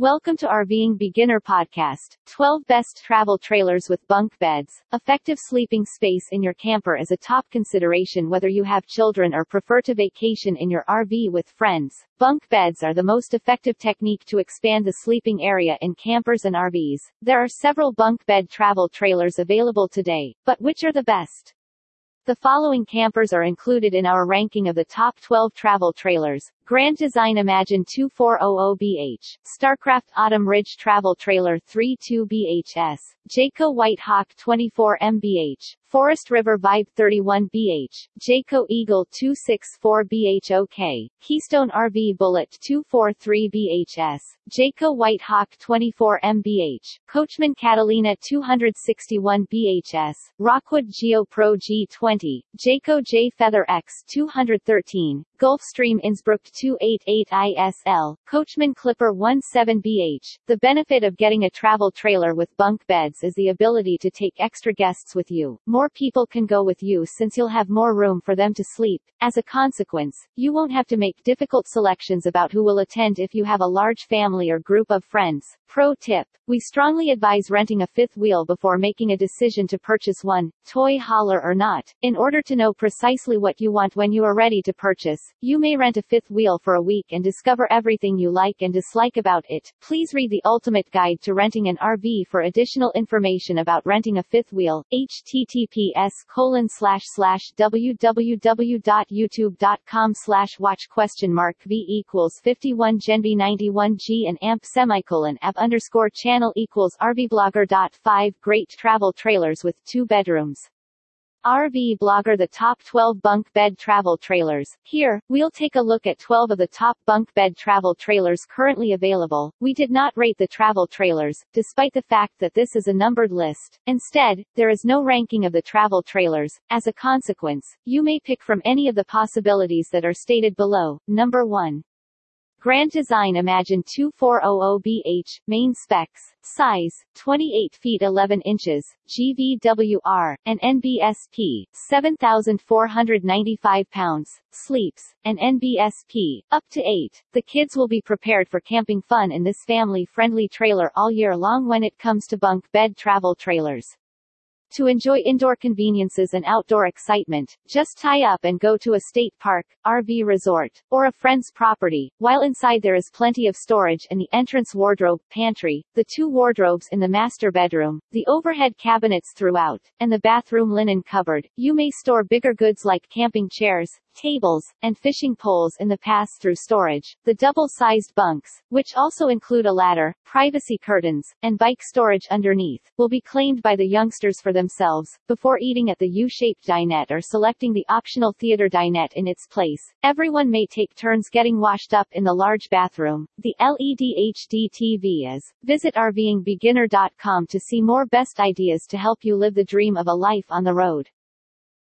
Welcome to RVing Beginner Podcast 12 Best Travel Trailers with Bunk Beds. Effective sleeping space in your camper is a top consideration whether you have children or prefer to vacation in your RV with friends. Bunk beds are the most effective technique to expand the sleeping area in campers and RVs. There are several bunk bed travel trailers available today, but which are the best? The following campers are included in our ranking of the top 12 travel trailers. Grand Design Imagine 2400BH, Starcraft Autumn Ridge Travel Trailer 32BHS, Jayco White Hawk 24MBH, Forest River Vibe 31BH, Jayco Eagle 264BHOK, Keystone RV Bullet 243BHS, Jayco White Hawk 24MBH, Coachmen Catalina 261BHS, Rockwood Geo Pro G20, Jayco Jay Feather X 213, Gulfstream Innsbruck 288 ISL, Coachmen Clipper 17BH. The benefit of getting a travel trailer with bunk beds is the ability to take extra guests with you. More people can go with you since you'll have more room for them to sleep. As a consequence, you won't have to make difficult selections about who will attend if you have a large family or group of friends. Pro tip. We strongly advise renting a fifth wheel before making a decision to purchase one, toy hauler or not. In order to know precisely what you want when you are ready to purchase, you may rent a fifth wheel for a week and discover everything you like and dislike about it. Please read the Ultimate Guide to Renting an RV for additional information about renting a fifth wheel. https colon slash slash www.youtube.com slash watch question mark v equals 51 gen 91 g and amp semicolon ab underscore channel equals rvblogger. Five Great travel trailers with two bedrooms. RV Blogger The Top 12 Bunk Bed Travel Trailers. Here, we'll take a look at 12 of the top bunk bed travel trailers currently available. We did not rate the travel trailers, despite the fact that this is a numbered list. Instead, there is no ranking of the travel trailers. As a consequence, you may pick from any of the possibilities that are stated below. Number 1. Grand Design Imagine 2400BH, main specs, size, 28 feet 11 inches, GVWR, and NBSP, 7,495 pounds, sleeps, and NBSP, up to 8. The kids will be prepared for camping fun in this family-friendly trailer all year long when it comes to bunk bed travel trailers. To enjoy indoor conveniences and outdoor excitement, just tie up and go to a state park, RV resort, or a friend's property. While inside there is plenty of storage in the entrance wardrobe, pantry, the two wardrobes in the master bedroom, the overhead cabinets throughout, and the bathroom linen cupboard. You may store bigger goods like camping chairs, tables, and fishing poles in the pass-through storage. The double-sized bunks, which also include a ladder, privacy curtains, and bike storage underneath, will be claimed by the youngsters for themselves, before eating at the U-shaped dinette or selecting the optional theater dinette in its place. Everyone may take turns getting washed up in the large bathroom. The LED HD TV is. Visit RVingBeginner.com to see more best ideas to help you live the dream of a life on the road.